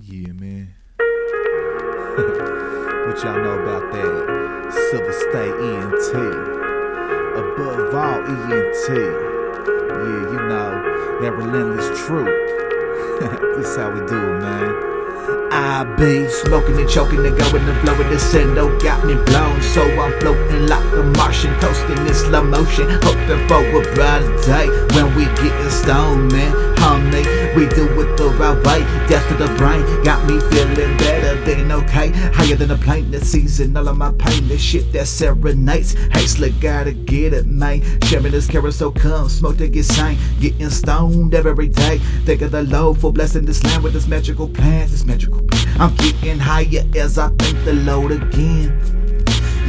Yeah, man. what y'all know about that? Silver State ENT. Above all ENT. Yeah, you know, that relentless truth. this how we do it, man. I be smoking and choking and going and blowing the sendo got me blown So I'm floating like a Martian Toasting in slow motion Hoping for a brighter day When we getting stoned man we do it the right way. Death to the brain Got me feeling better than okay. Higher than a plane that season all of my pain. This shit that serenades. Hey slick gotta get it man. Sharing this carousel come Smoke to get sane. Getting stoned every day. Think of the Lord for blessing this land with this magical plan This magical plan. I'm getting higher as I think the load again.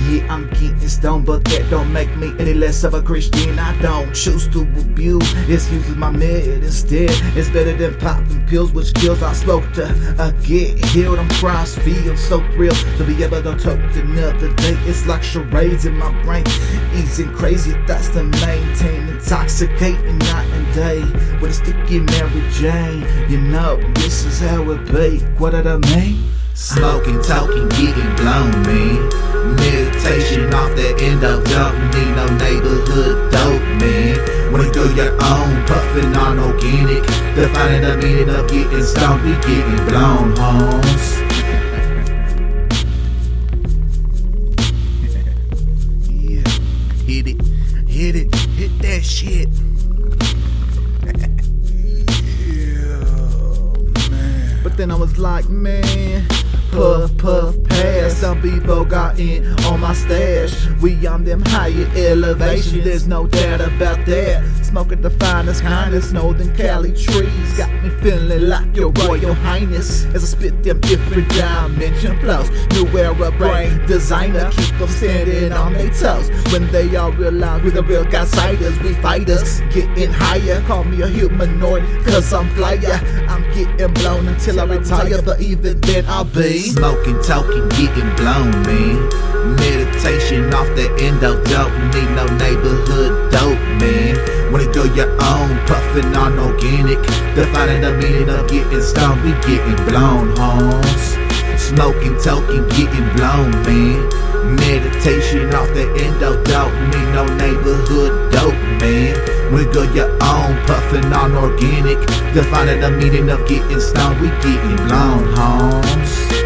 Yeah, I'm getting stoned, but that don't make me any less of a Christian. I don't choose to abuse, it's using my med instead. It's better than popping pills, which kills. I smoke to uh, get healed. I'm cross feel so thrilled to be able to talk to another day. It's like charades in my brain, easing crazy thoughts to maintain, intoxicating night and day with a sticky Mary Jane. You know, this is how it be. What did I mean? Smoking, talking, getting blown, man. Meditation end up jumping. need no neighborhood dope, man. Wanna do your own, puffing on organic. Defining the meaning of getting stoned, we getting blown, homes. yeah, hit it, hit it, hit that shit. yeah, man. But then I was like, man puff, puff, pass. Some people got in on my stash. We on them higher elevations, there's no doubt about that. Smoking the finest kind of Northern Cali trees. Got me feeling like your Royal Highness as I spit them different dimension flows. New era brain designer, keep them standing on their toes. When they all realize we're the real outsiders, we fighters. Getting higher, call me a humanoid, cause I'm flyer. I'm getting blown until I retire, but even then I'll be smoking, talking, getting blown, man. Meditation off the endo, don't need no neighborhood dope, organic. Defining the meaning of getting stoned, we getting blown, homes. Smoking, talking, getting blown, man. Meditation off the endo, don't need no neighborhood dope, man. We go your own, puffing on organic. Defining the meaning of getting stoned, we getting blown, homes.